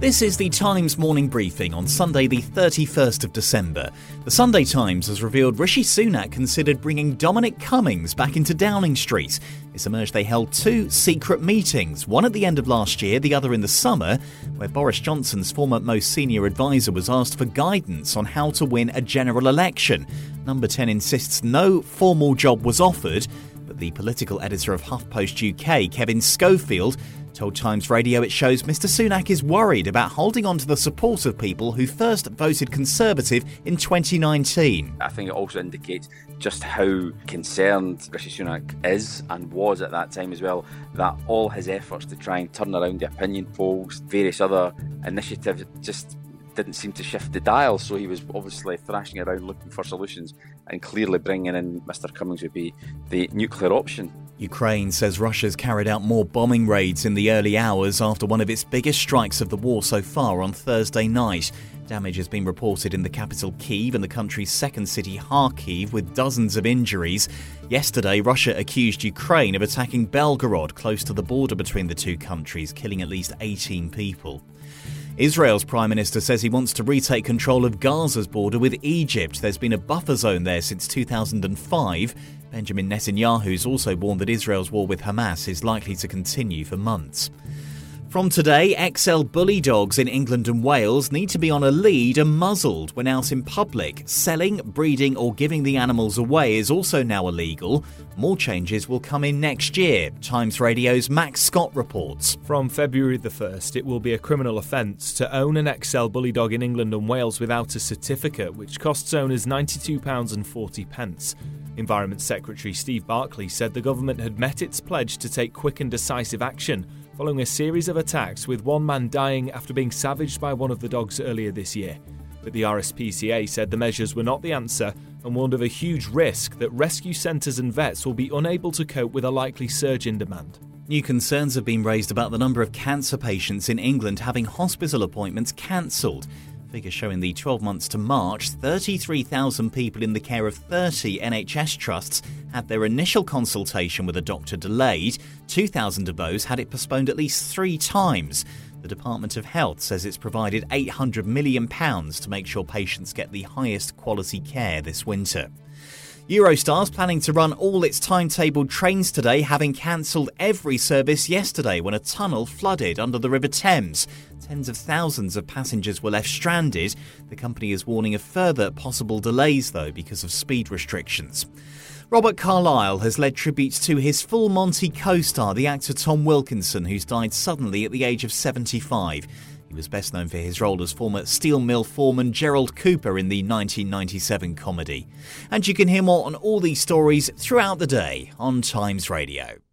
This is the Times morning briefing on Sunday, the 31st of December. The Sunday Times has revealed Rishi Sunak considered bringing Dominic Cummings back into Downing Street. It's emerged they held two secret meetings, one at the end of last year, the other in the summer, where Boris Johnson's former most senior advisor was asked for guidance on how to win a general election. Number 10 insists no formal job was offered, but the political editor of HuffPost UK, Kevin Schofield, told Times Radio it shows Mr Sunak is worried about holding on to the support of people who first voted Conservative in 2019. I think it also indicates just how concerned Rishi Sunak is and was at that time as well, that all his efforts to try and turn around the opinion polls, various other initiatives, just didn't seem to shift the dial. So he was obviously thrashing around looking for solutions and clearly bringing in Mr Cummings would be the nuclear option. Ukraine says Russia's carried out more bombing raids in the early hours after one of its biggest strikes of the war so far on Thursday night. Damage has been reported in the capital Kiev and the country's second city Kharkiv with dozens of injuries. Yesterday, Russia accused Ukraine of attacking Belgorod close to the border between the two countries, killing at least 18 people. Israel's Prime Minister says he wants to retake control of Gaza's border with Egypt. There's been a buffer zone there since 2005. Benjamin Netanyahu's also warned that Israel's war with Hamas is likely to continue for months. From today, XL bully dogs in England and Wales need to be on a lead and muzzled when out in public. Selling, breeding, or giving the animals away is also now illegal. More changes will come in next year. Times Radio's Max Scott reports. From February the 1st, it will be a criminal offence to own an XL bully dog in England and Wales without a certificate, which costs owners £92.40. Environment Secretary Steve Barclay said the government had met its pledge to take quick and decisive action following a series of attacks, with one man dying after being savaged by one of the dogs earlier this year. But the RSPCA said the measures were not the answer and warned of a huge risk that rescue centres and vets will be unable to cope with a likely surge in demand. New concerns have been raised about the number of cancer patients in England having hospital appointments cancelled. Figures showing the 12 months to March, 33,000 people in the care of 30 NHS trusts had their initial consultation with a doctor delayed. 2,000 of those had it postponed at least three times. The Department of Health says it's provided £800 million to make sure patients get the highest quality care this winter. Eurostar's planning to run all its timetabled trains today, having cancelled every service yesterday when a tunnel flooded under the River Thames. Tens of thousands of passengers were left stranded. The company is warning of further possible delays, though, because of speed restrictions. Robert Carlyle has led tributes to his full Monty co star, the actor Tom Wilkinson, who's died suddenly at the age of 75. Was best known for his role as former steel mill foreman Gerald Cooper in the 1997 comedy. And you can hear more on all these stories throughout the day on Times Radio.